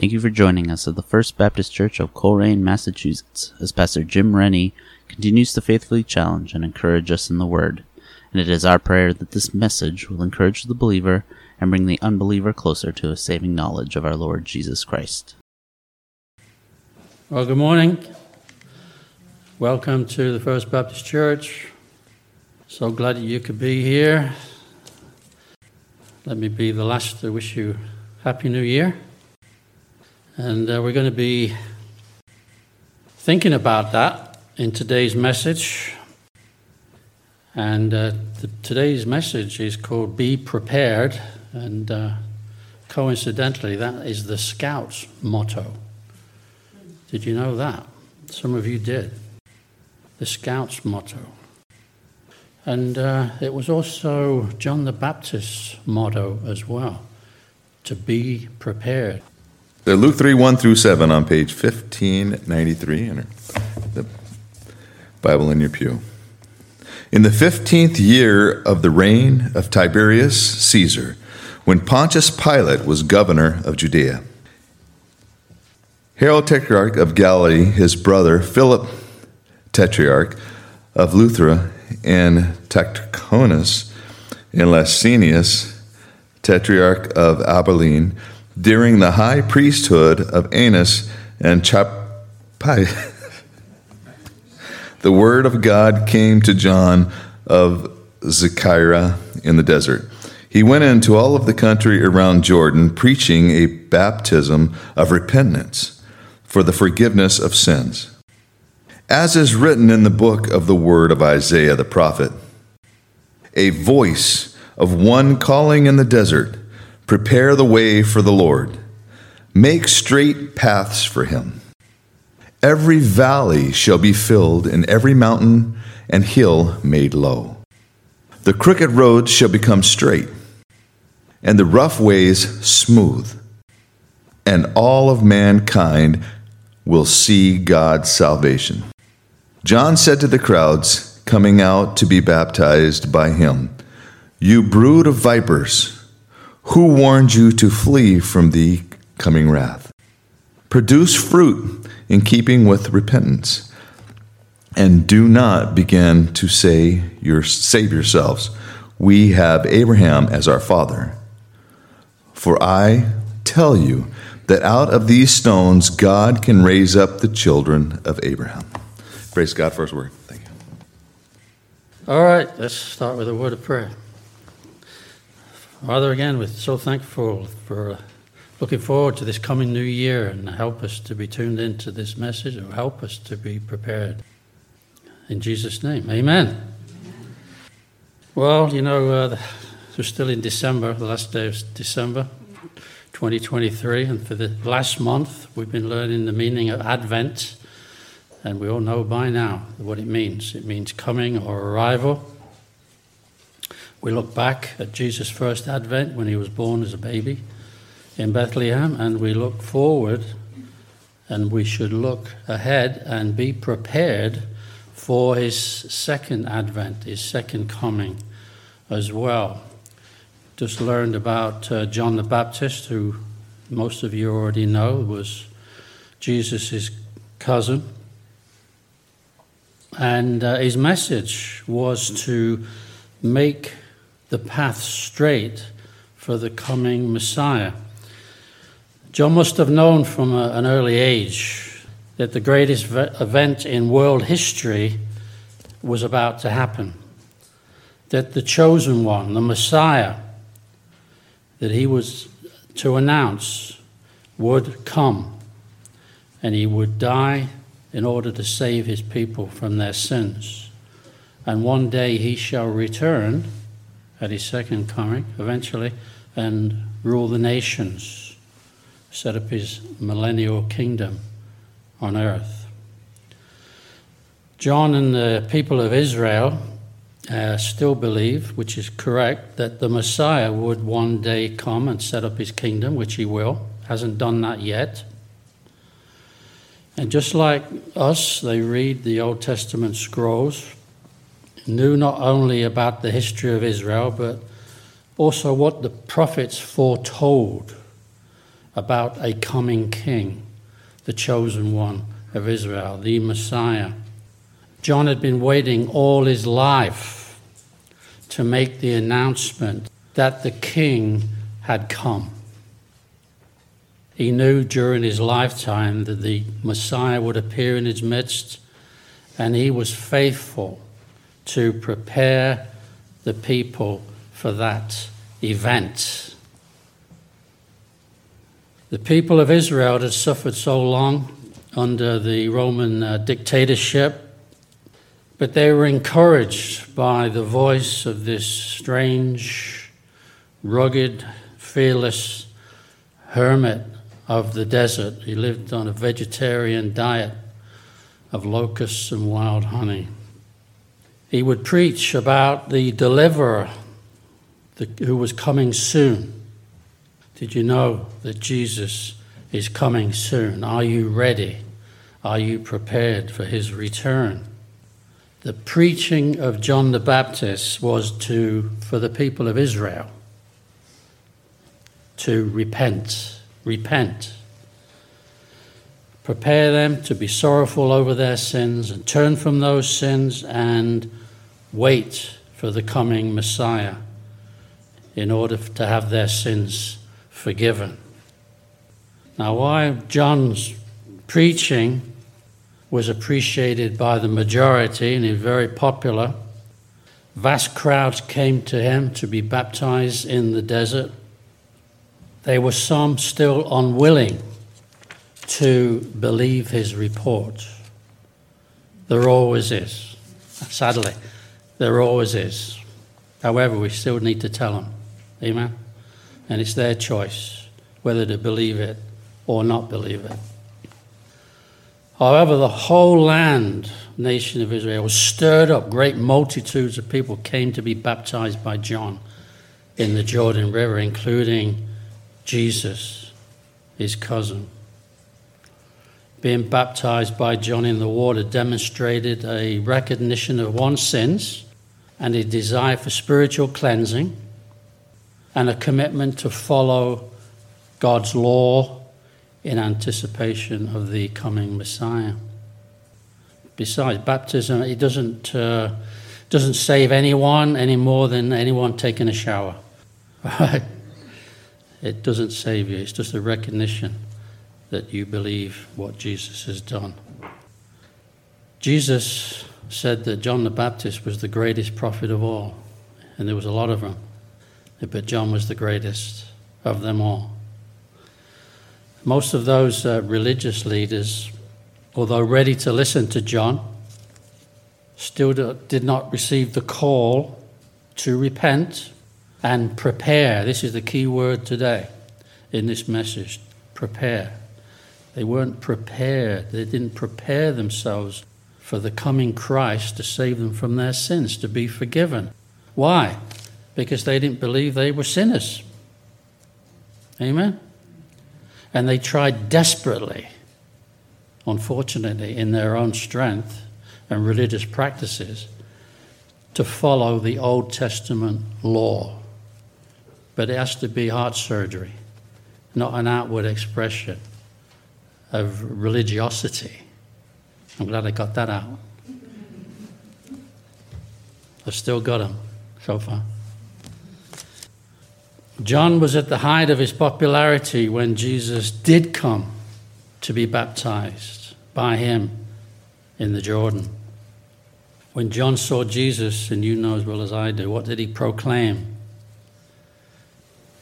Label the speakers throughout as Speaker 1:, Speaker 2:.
Speaker 1: Thank you for joining us at the First Baptist Church of Colrain, Massachusetts, as Pastor Jim Rennie continues to faithfully challenge and encourage us in the Word. And it is our prayer that this message will encourage the believer and bring the unbeliever closer to a saving knowledge of our Lord Jesus Christ.
Speaker 2: Well, good morning. Welcome to the First Baptist Church. So glad that you could be here. Let me be the last to wish you Happy New Year. And uh, we're going to be thinking about that in today's message. And uh, the, today's message is called Be Prepared. And uh, coincidentally, that is the Scouts motto. Did you know that? Some of you did. The Scouts motto. And uh, it was also John the Baptist's motto as well to be prepared.
Speaker 3: So Luke 3 1 through 7 on page 1593 in the Bible in your pew. In the 15th year of the reign of Tiberius Caesar, when Pontius Pilate was governor of Judea, Herod Tetrarch of Galilee, his brother Philip Tetrarch of Luthra, and Traconitis and Lysanias, Tetrarch of Abilene, during the high priesthood of Annas and Caiaphas. the word of God came to John of Zechariah in the desert. He went into all of the country around Jordan, preaching a baptism of repentance for the forgiveness of sins. As is written in the book of the word of Isaiah the prophet, a voice of one calling in the desert, Prepare the way for the Lord, make straight paths for him. Every valley shall be filled, and every mountain and hill made low. The crooked roads shall become straight, and the rough ways smooth, and all of mankind will see God's salvation. John said to the crowds coming out to be baptized by him, You brood of vipers, who warned you to flee from the coming wrath? Produce fruit in keeping with repentance, and do not begin to say your, save yourselves, We have Abraham as our father. For I tell you that out of these stones God can raise up the children of Abraham. Praise God for his word. Thank you.
Speaker 2: All right, let's start with a word of prayer. Father, again, we're so thankful for looking forward to this coming new year and help us to be tuned into this message and help us to be prepared. In Jesus' name, amen. Well, you know, uh, we're still in December, the last day of December 2023, and for the last month we've been learning the meaning of Advent, and we all know by now what it means. It means coming or arrival. We look back at Jesus' first advent when he was born as a baby in Bethlehem, and we look forward and we should look ahead and be prepared for his second advent, his second coming as well. Just learned about uh, John the Baptist, who most of you already know was Jesus' cousin. And uh, his message was to make the path straight for the coming Messiah. John must have known from a, an early age that the greatest event in world history was about to happen. That the chosen one, the Messiah, that he was to announce would come and he would die in order to save his people from their sins. And one day he shall return at his second coming, eventually, and rule the nations, set up his millennial kingdom on earth. John and the people of Israel uh, still believe, which is correct, that the Messiah would one day come and set up his kingdom, which he will. Hasn't done that yet. And just like us, they read the Old Testament scrolls knew not only about the history of Israel, but also what the prophets foretold about a coming king, the chosen one of Israel, the Messiah. John had been waiting all his life to make the announcement that the king had come. He knew during his lifetime that the Messiah would appear in his midst, and he was faithful to prepare the people for that event. The people of Israel had suffered so long under the Roman uh, dictatorship, but they were encouraged by the voice of this strange, rugged, fearless hermit of the desert. He lived on a vegetarian diet of locusts and wild honey. He would preach about the deliverer who was coming soon. Did you know that Jesus is coming soon? Are you ready? Are you prepared for his return? The preaching of John the Baptist was to for the people of Israel to repent, repent. Prepare them to be sorrowful over their sins and turn from those sins and wait for the coming Messiah in order to have their sins forgiven. Now, why John's preaching was appreciated by the majority and is very popular, vast crowds came to him to be baptized in the desert. There were some still unwilling to believe his report. There always is, sadly. There always is. However, we still need to tell them. Amen? And it's their choice whether to believe it or not believe it. However, the whole land, nation of Israel, was stirred up. Great multitudes of people came to be baptized by John in the Jordan River, including Jesus, his cousin. Being baptized by John in the water demonstrated a recognition of one's sins and a desire for spiritual cleansing and a commitment to follow God's law in anticipation of the coming Messiah. Besides, baptism it doesn't uh, doesn't save anyone any more than anyone taking a shower. It doesn't save you. It's just a recognition that you believe what Jesus has done. Jesus said that John the Baptist was the greatest prophet of all, and there was a lot of them, but John was the greatest of them all. Most of those uh, religious leaders, although ready to listen to John, still did not receive the call to repent and prepare. This is the key word today in this message prepare. They weren't prepared, they didn't prepare themselves for the coming Christ to save them from their sins, to be forgiven. Why? Because they didn't believe they were sinners. Amen? And they tried desperately, unfortunately, in their own strength and religious practices, to follow the Old Testament law. But it has to be heart surgery, not an outward expression of religiosity. I'm glad I got that out. I've still got them so far. John was at the height of his popularity when Jesus did come to be baptized by him in the Jordan. When John saw Jesus, and you know as well as I do, what did he proclaim?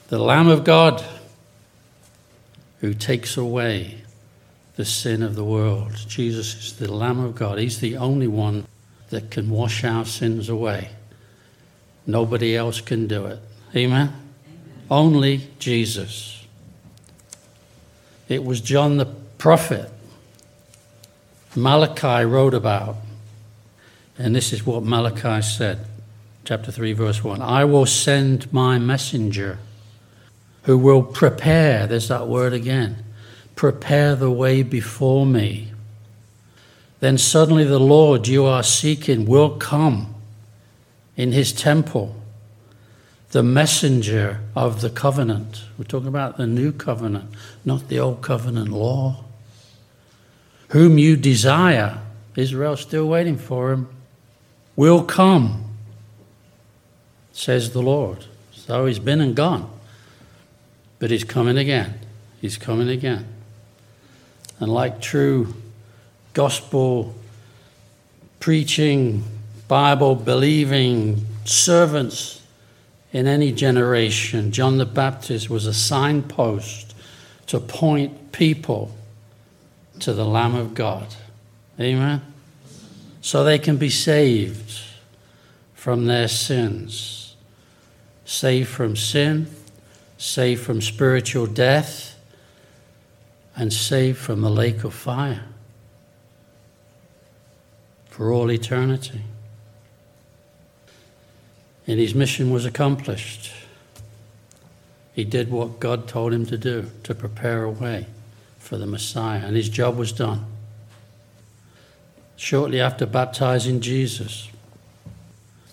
Speaker 2: The Lamb of God who takes away the sin of the world. Jesus is the Lamb of God. He's the only one that can wash our sins away. Nobody else can do it. Amen? Amen? Only Jesus. It was John the prophet Malachi wrote about. And this is what Malachi said, chapter 3, verse 1 I will send my messenger who will prepare, there's that word again, prepare the way before me. Then suddenly the Lord you are seeking will come in his temple, the messenger of the covenant. We're talking about the new covenant, not the old covenant law. Whom you desire, Israel's still waiting for him, will come, says the Lord. So he's been and gone, but he's coming again. He's coming again. And like true gospel preaching, Bible believing servants in any generation, John the Baptist was a signpost to point people to the Lamb of God. Amen? So they can be saved from their sins, saved from sin, saved from spiritual death, and saved from the lake of fire for all eternity. And his mission was accomplished. He did what God told him to do to prepare a way for the Messiah, and his job was done. Shortly after baptizing Jesus,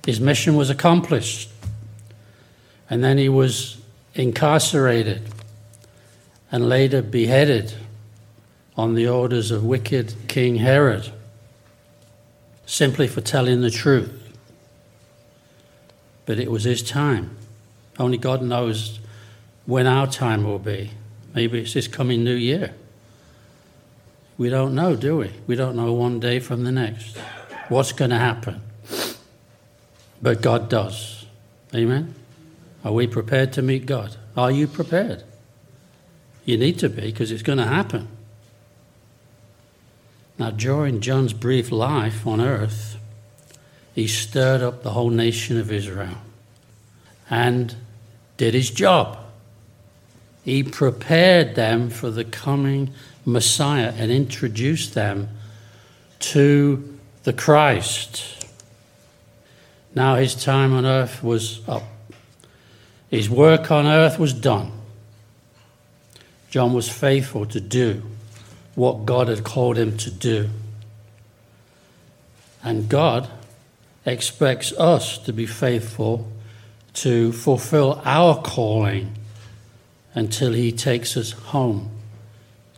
Speaker 2: his mission was accomplished, and then he was incarcerated and later beheaded on the orders of wicked King Herod, simply for telling the truth. But it was his time. Only God knows when our time will be. Maybe it's this coming new year. We don't know, do we? We don't know one day from the next what's going to happen. But God does. Amen? Are we prepared to meet God? Are you prepared? You need to be because it's going to happen. Now, during John's brief life on earth, he stirred up the whole nation of Israel and did his job. He prepared them for the coming Messiah and introduced them to the Christ. Now his time on earth was up. His work on earth was done. John was faithful to do what God had called him to do. And God expects us to be faithful to fulfill our calling until he takes us home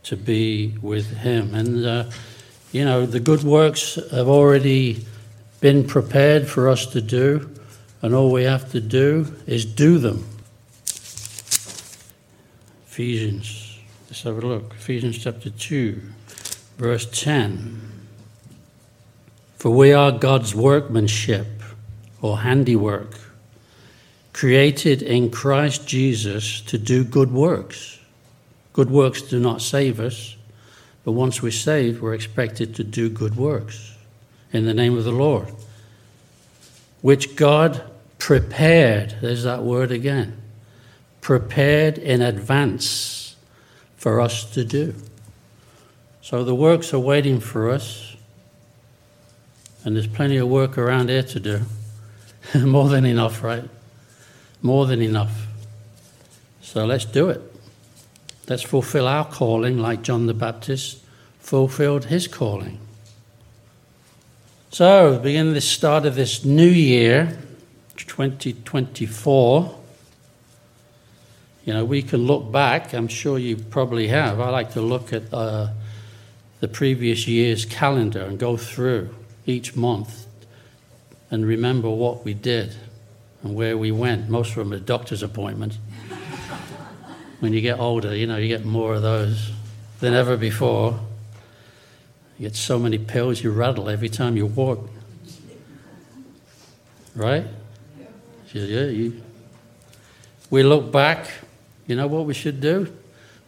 Speaker 2: to be with him. And, uh, you know, the good works have already been prepared for us to do, and all we have to do is do them. Ephesians, let's have a look. Ephesians chapter 2, verse 10. For we are God's workmanship or handiwork, created in Christ Jesus to do good works. Good works do not save us, but once we're saved, we're expected to do good works in the name of the Lord, which God prepared. There's that word again prepared in advance for us to do. So the works are waiting for us, and there's plenty of work around here to do. More than enough, right? More than enough. So let's do it. Let's fulfill our calling like John the Baptist fulfilled his calling. So, beginning the start of this new year, 2024, you know, we can look back. I'm sure you probably have. I like to look at uh, the previous year's calendar and go through each month and remember what we did and where we went, most of them are doctor's appointments. when you get older, you know, you get more of those than ever before. You get so many pills, you rattle every time you walk. Right? Yeah, you. We look back you know what we should do?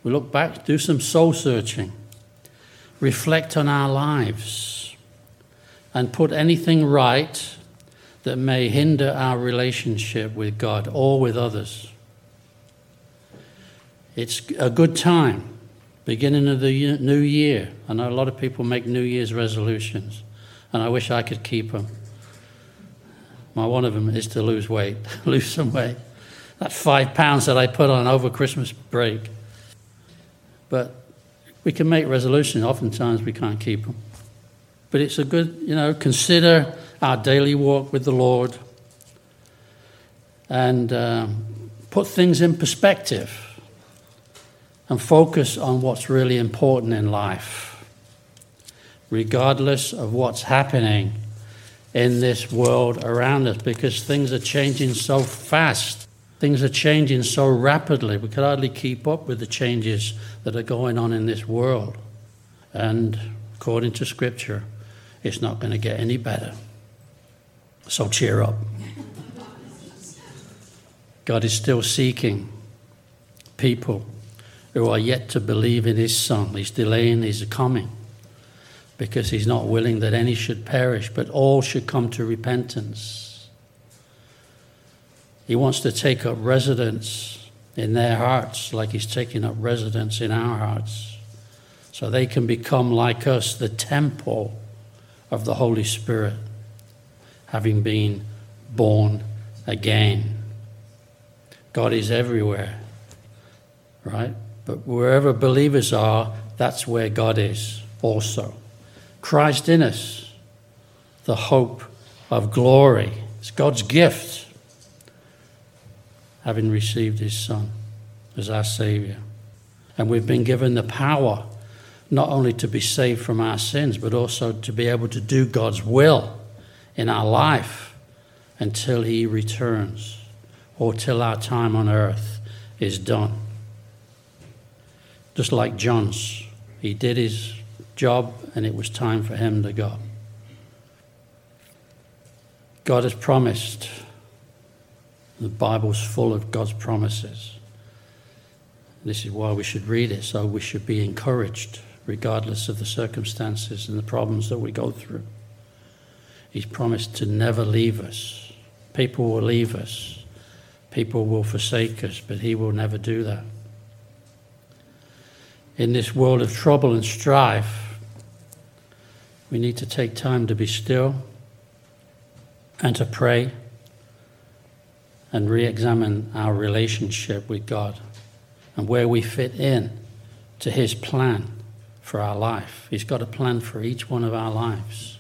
Speaker 2: We look back, do some soul searching, reflect on our lives, and put anything right that may hinder our relationship with God or with others. It's a good time, beginning of the new year. I know a lot of people make New Year's resolutions, and I wish I could keep them. My one of them is to lose weight, lose some weight that five pounds that I put on over Christmas break. But we can make resolutions. Oftentimes we can't keep them. But it's a good, you know, consider our daily walk with the Lord and uh, put things in perspective and focus on what's really important in life, regardless of what's happening in this world around us, because things are changing so fast. Things are changing so rapidly, we can hardly keep up with the changes that are going on in this world. And according to Scripture, it's not going to get any better. So cheer up. God is still seeking people who are yet to believe in His Son. He's delaying His coming because He's not willing that any should perish, but all should come to repentance. He wants to take up residence in their hearts like He's taking up residence in our hearts so they can become like us, the temple of the Holy Spirit, having been born again. God is everywhere, right? But wherever believers are, that's where God is also. Christ in us, the hope of glory. It's God's gift, having received His Son as our Savior. And we've been given the power not only to be saved from our sins, but also to be able to do God's will in our life until He returns or till our time on earth is done. Just like John's, he did his job and it was time for him to go. God has promised. The Bible's full of God's promises. This is why we should read it, so we should be encouraged regardless of the circumstances and the problems that we go through. He's promised to never leave us. People will leave us, people will forsake us, but He will never do that. In this world of trouble and strife, we need to take time to be still and to pray and re examine our relationship with God and where we fit in to His plan for our life. He's got a plan for each one of our lives.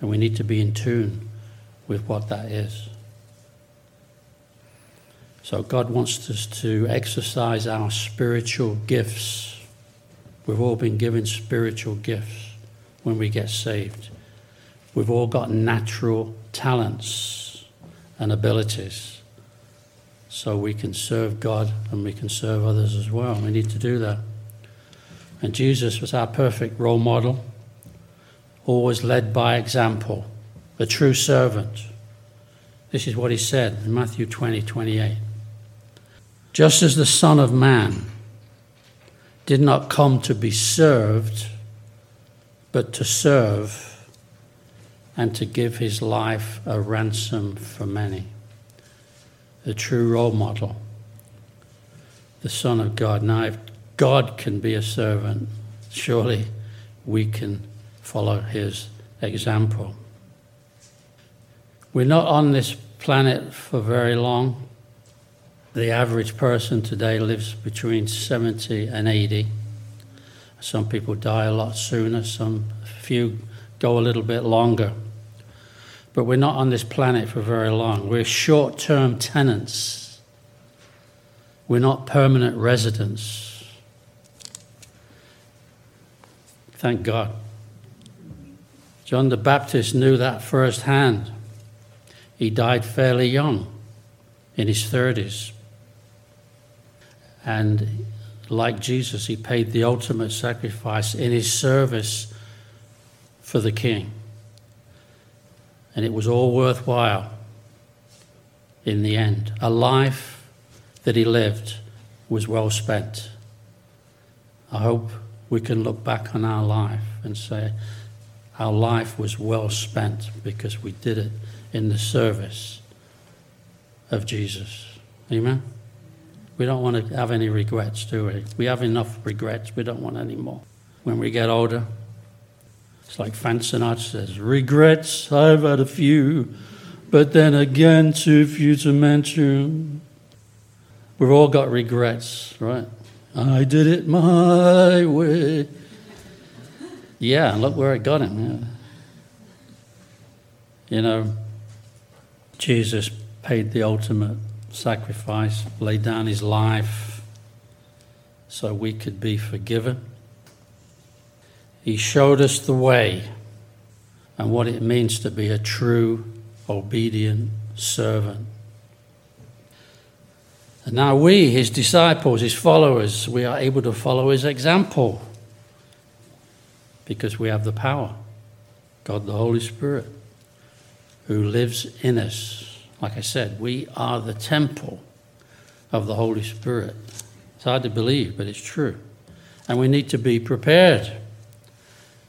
Speaker 2: And we need to be in tune with what that is. So, God wants us to exercise our spiritual gifts. We've all been given spiritual gifts when we get saved. We've all got natural talents and abilities. So we can serve God and we can serve others as well. We need to do that. And Jesus was our perfect role model, always led by example, a true servant. This is what he said in Matthew 20 28. Just as the Son of Man did not come to be served, but to serve and to give his life a ransom for many. The true role model, the Son of God. Now, if God can be a servant, surely we can follow his example. We're not on this planet for very long. The average person today lives between 70 and 80. Some people die a lot sooner, some few go a little bit longer. But we're not on this planet for very long. We're short term tenants, we're not permanent residents. Thank God. John the Baptist knew that firsthand. He died fairly young, in his 30s. And like Jesus, he paid the ultimate sacrifice in his service for the king. And it was all worthwhile in the end. A life that he lived was well spent. I hope we can look back on our life and say, our life was well spent because we did it in the service of Jesus. Amen? We don't want to have any regrets, do we? We have enough regrets. We don't want any more. When we get older, it's like Frank Sinatra says, regrets, I've had a few, but then again, too few to mention. We've all got regrets, right? I did it my way. Yeah, look where it got him. Yeah. You know, Jesus paid the ultimate sacrifice, laid down his life so we could be forgiven. He showed us the way and what it means to be a true, obedient servant. And now we, his disciples, his followers, we are able to follow his example because we have the power God the Holy Spirit who lives in us. Like I said, we are the temple of the Holy Spirit. It's hard to believe, but it's true. And we need to be prepared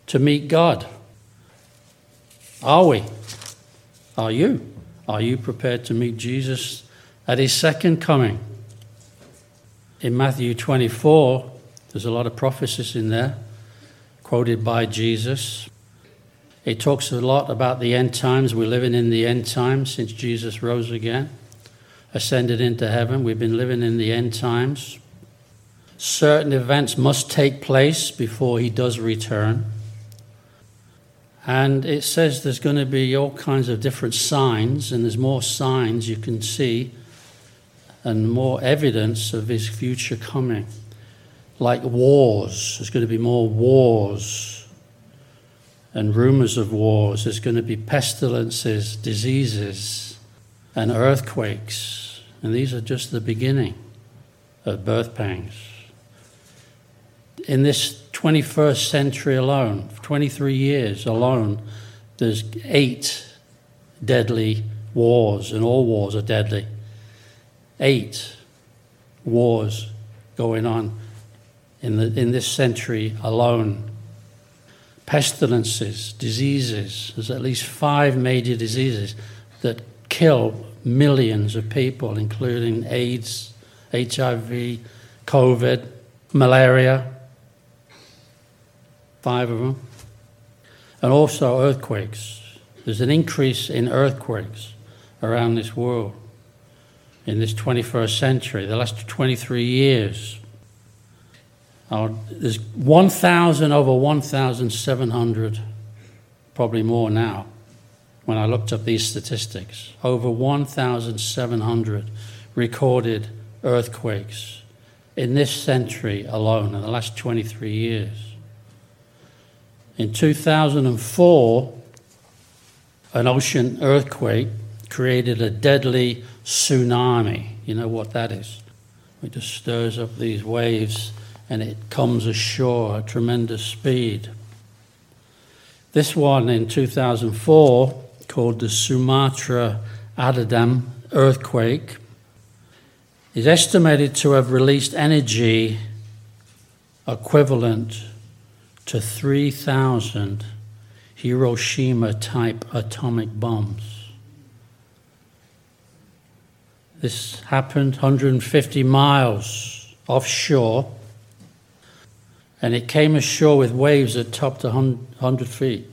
Speaker 2: to meet God. Are we? Are you? Are you prepared to meet Jesus at his second coming? In Matthew 24, there's a lot of prophecies in there quoted by Jesus. It talks a lot about the end times. We're living in the end times since Jesus rose again, ascended into heaven. We've been living in the end times. Certain events must take place before he does return. And it says there's going to be all kinds of different signs, and there's more signs you can see and more evidence of his future coming. Like wars, there's going to be more wars and rumors of wars. There's going to be pestilences, diseases, and earthquakes. And these are just the beginning of birth pangs. In this 21st century alone, 23 years alone, there's eight deadly wars, and all wars are deadly. Eight wars going on in, the, in this century alone. Pestilences, diseases, there's at least five major diseases that kill millions of people, including AIDS, HIV, COVID, malaria five of them. And also earthquakes. There's an increase in earthquakes around this world in this 21st century, the last 23 years. Uh, there's 1,000 over 1,700, probably more now, when I looked up these statistics. Over 1,700 recorded earthquakes in this century alone, in the last 23 years. In 2004, an ocean earthquake created a deadly tsunami. You know what that is? It just stirs up these waves and it comes ashore at tremendous speed. This one in 2004, called the Sumatra Andaman earthquake, is estimated to have released energy equivalent to 3,000 Hiroshima type atomic bombs. This happened 150 miles offshore, and it came ashore with waves that topped 100 feet.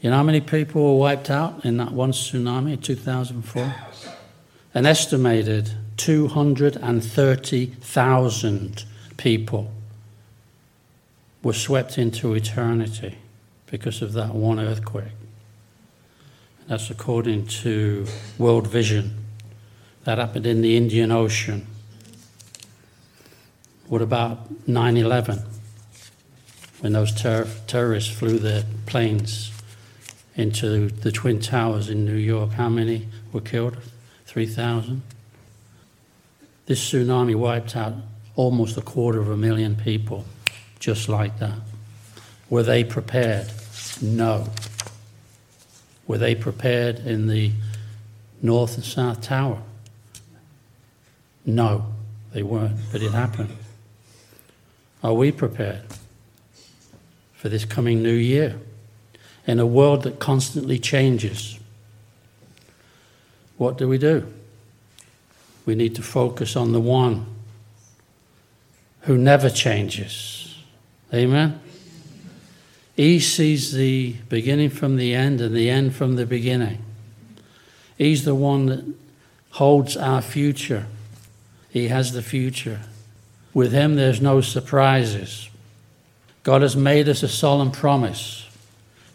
Speaker 2: You know how many people were wiped out in that one tsunami in 2004? An estimated 230,000 people were swept into eternity because of that one earthquake. And That's according to World Vision. That happened in the Indian Ocean. What about 9 11? When those ter- terrorists flew their planes into the Twin Towers in New York, how many were killed? 3,000? This tsunami wiped out almost a quarter of a million people just like that. Were they prepared? No. Were they prepared in the North and South Tower? No, they weren't, but it happened. Are we prepared for this coming new year in a world that constantly changes? What do we do? We need to focus on the one who never changes Amen? He sees the beginning from the end and the end from the beginning. He's the one that holds our future. He has the future. With Him, there's no surprises. God has made us a solemn promise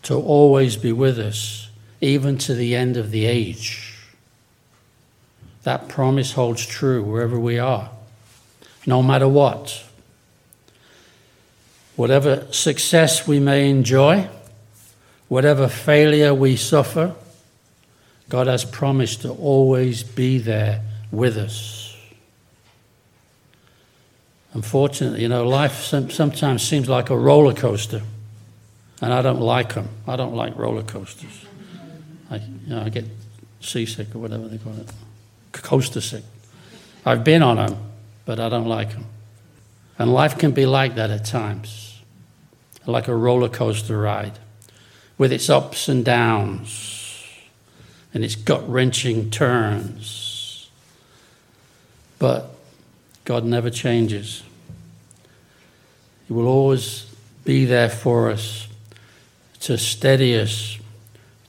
Speaker 2: to always be with us, even to the end of the age. That promise holds true wherever we are, no matter what. Whatever success we may enjoy, whatever failure we suffer, God has promised to always be there with us. Unfortunately, you know, life sometimes seems like a roller coaster, and I don't like them. I don't like roller coasters. I, you know, I get seasick or whatever they call it, coaster sick. I've been on them, but I don't like them. And life can be like that at times, like a roller coaster ride, with its ups and downs and its gut wrenching turns. But God never changes. He will always be there for us to steady us,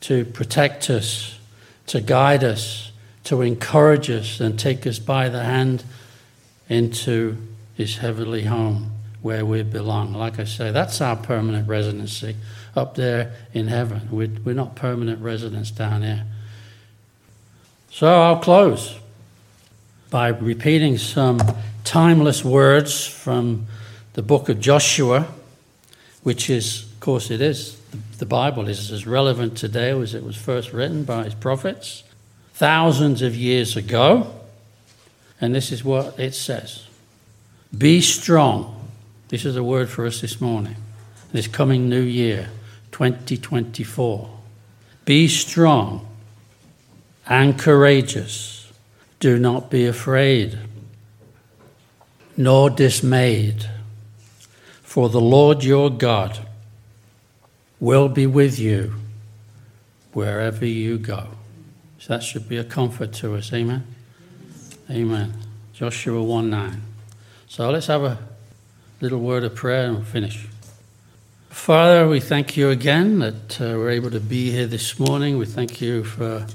Speaker 2: to protect us, to guide us, to encourage us, and take us by the hand into His heavenly home where we belong. Like I say, that's our permanent residency up there in heaven. We're, we're not permanent residents down here. So I'll close by repeating some timeless words from the book of Joshua, which is, of course, it is. The Bible is as relevant today as it was first written by his prophets thousands of years ago. And this is what it says Be strong. This is a word for us this morning, this coming new year, 2024. Be strong and courageous. Do not be afraid, nor dismayed, for the Lord your God will be with you wherever you go. So that should be a comfort to us. Amen. Amen. Joshua 1 9. So let's have a little word of prayer and we'll finish. Father, we thank you again that uh, we're able to be here this morning. We thank you for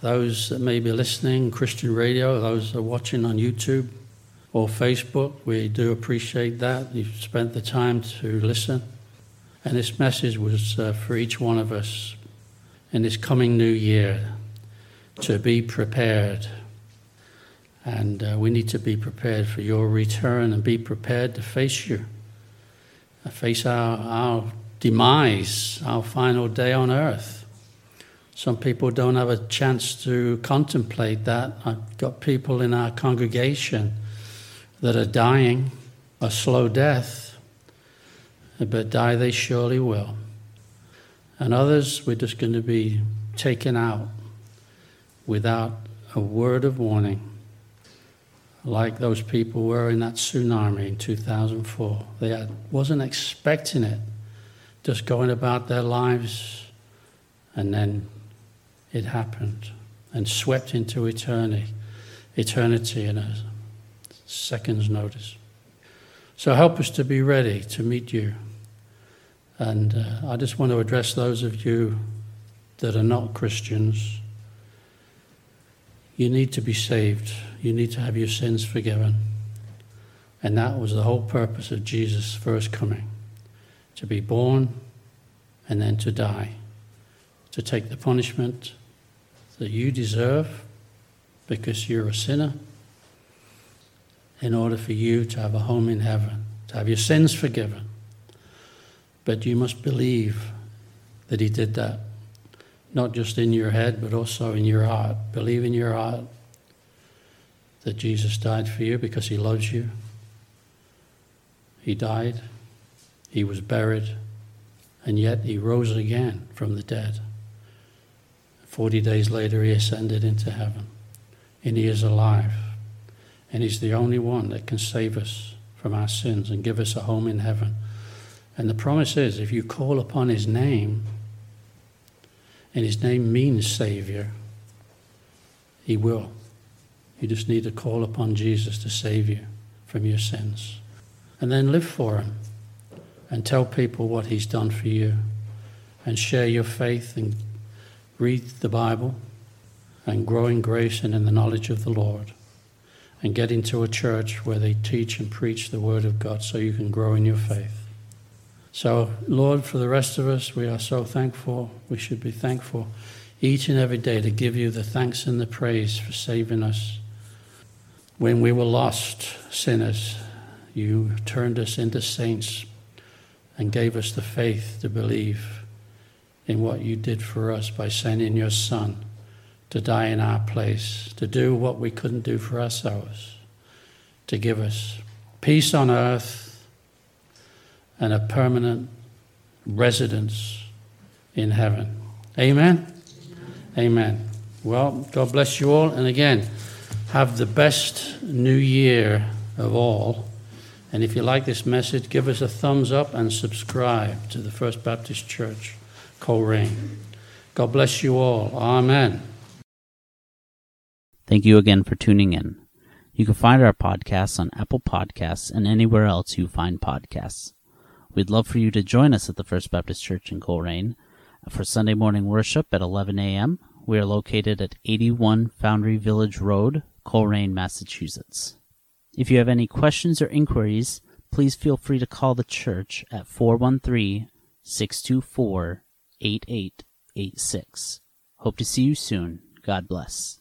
Speaker 2: those that may be listening, Christian radio, those that are watching on YouTube or Facebook. We do appreciate that. You've spent the time to listen. And this message was uh, for each one of us in this coming new year to be prepared. And uh, we need to be prepared for your return and be prepared to face you, uh, face our, our demise, our final day on earth. Some people don't have a chance to contemplate that. I've got people in our congregation that are dying a slow death, but die they surely will. And others, we're just going to be taken out without a word of warning, like those people were in that tsunami in 2004. They had, wasn't expecting it, just going about their lives, and then it happened and swept into eternity, eternity in a second's notice. So help us to be ready to meet you. And uh, I just want to address those of you that are not Christians. You need to be saved. You need to have your sins forgiven. And that was the whole purpose of Jesus' first coming to be born and then to die, to take the punishment that you deserve because you're a sinner in order for you to have a home in heaven, to have your sins forgiven. But you must believe that He did that, not just in your head, but also in your heart. Believe in your heart that Jesus died for you because He loves you. He died, He was buried, and yet He rose again from the dead. Forty days later, he ascended into heaven, and he is alive. And he's the only one that can save us from our sins and give us a home in heaven. And the promise is if you call upon his name, and his name means Savior, he will. You just need to call upon Jesus to save you from your sins. And then live for him and tell people what he's done for you and share your faith and read the Bible and grow in grace and in the knowledge of the Lord. And get into a church where they teach and preach the Word of God so you can grow in your faith. So, Lord, for the rest of us, we are so thankful. We should be thankful each and every day to give you the thanks and the praise for saving us When we were lost sinners, you turned us into saints and gave us the faith to believe in what you did for us by sending your Son to die in our place, to do what we couldn't do for ourselves, to give us peace on earth and a permanent residence in heaven. Amen? Amen. Well, God bless you all. And again, have the best new year of all. And if you like this message, give us a thumbs up and subscribe to the First Baptist Church, Colrain. God bless you all. Amen.
Speaker 1: Thank you again for tuning in. You can find our podcasts on Apple Podcasts and anywhere else you find podcasts. We'd love for you to join us at the First Baptist Church in Colrain for Sunday morning worship at 11 a.m. We are located at 81 Foundry Village Road, Colrain, Massachusetts. If you have any questions or inquiries, please feel free to call the church at 413 624 8886. Hope to see you soon. God bless.